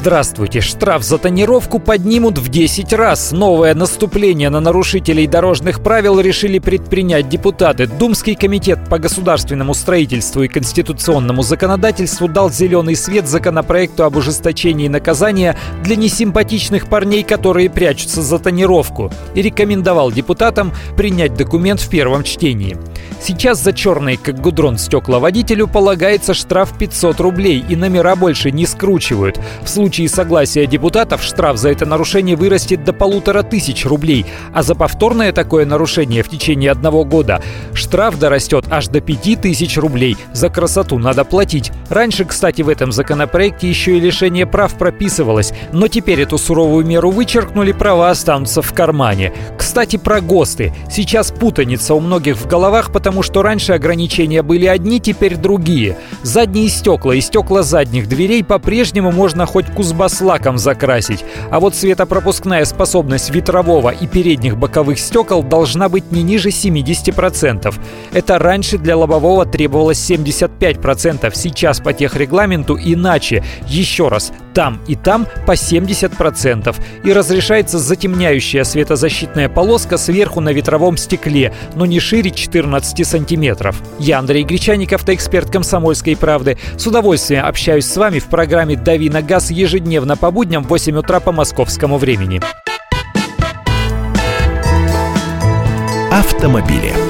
Здравствуйте. Штраф за тонировку поднимут в 10 раз. Новое наступление на нарушителей дорожных правил решили предпринять депутаты. Думский комитет по государственному строительству и конституционному законодательству дал зеленый свет законопроекту об ужесточении наказания для несимпатичных парней, которые прячутся за тонировку, и рекомендовал депутатам принять документ в первом чтении. Сейчас за черные, как гудрон, стекла водителю полагается штраф 500 рублей, и номера больше не скручивают. В случае согласия депутатов штраф за это нарушение вырастет до полутора тысяч рублей, а за повторное такое нарушение в течение одного года штраф дорастет аж до пяти тысяч рублей. За красоту надо платить. Раньше, кстати, в этом законопроекте еще и лишение прав прописывалось, но теперь эту суровую меру вычеркнули, права останутся в кармане. Кстати, про ГОСТы. Сейчас путаница у многих в головах, потому что раньше ограничения были одни, теперь другие. Задние стекла и стекла задних дверей по-прежнему можно хоть кузбасс-лаком закрасить, а вот светопропускная способность ветрового и передних боковых стекол должна быть не ниже 70%. Это раньше для лобового требовалось 75%, сейчас по техрегламенту иначе. Еще раз, там и там по 70%. И разрешается затемняющая светозащитная полоска сверху на ветровом стекле, но не шире 14 сантиметров. Я Андрей Гречаник, автоэксперт «Комсомольской правды». С удовольствием общаюсь с вами в программе «Дави на газ» ежедневно по будням в 8 утра по московскому времени. Автомобили.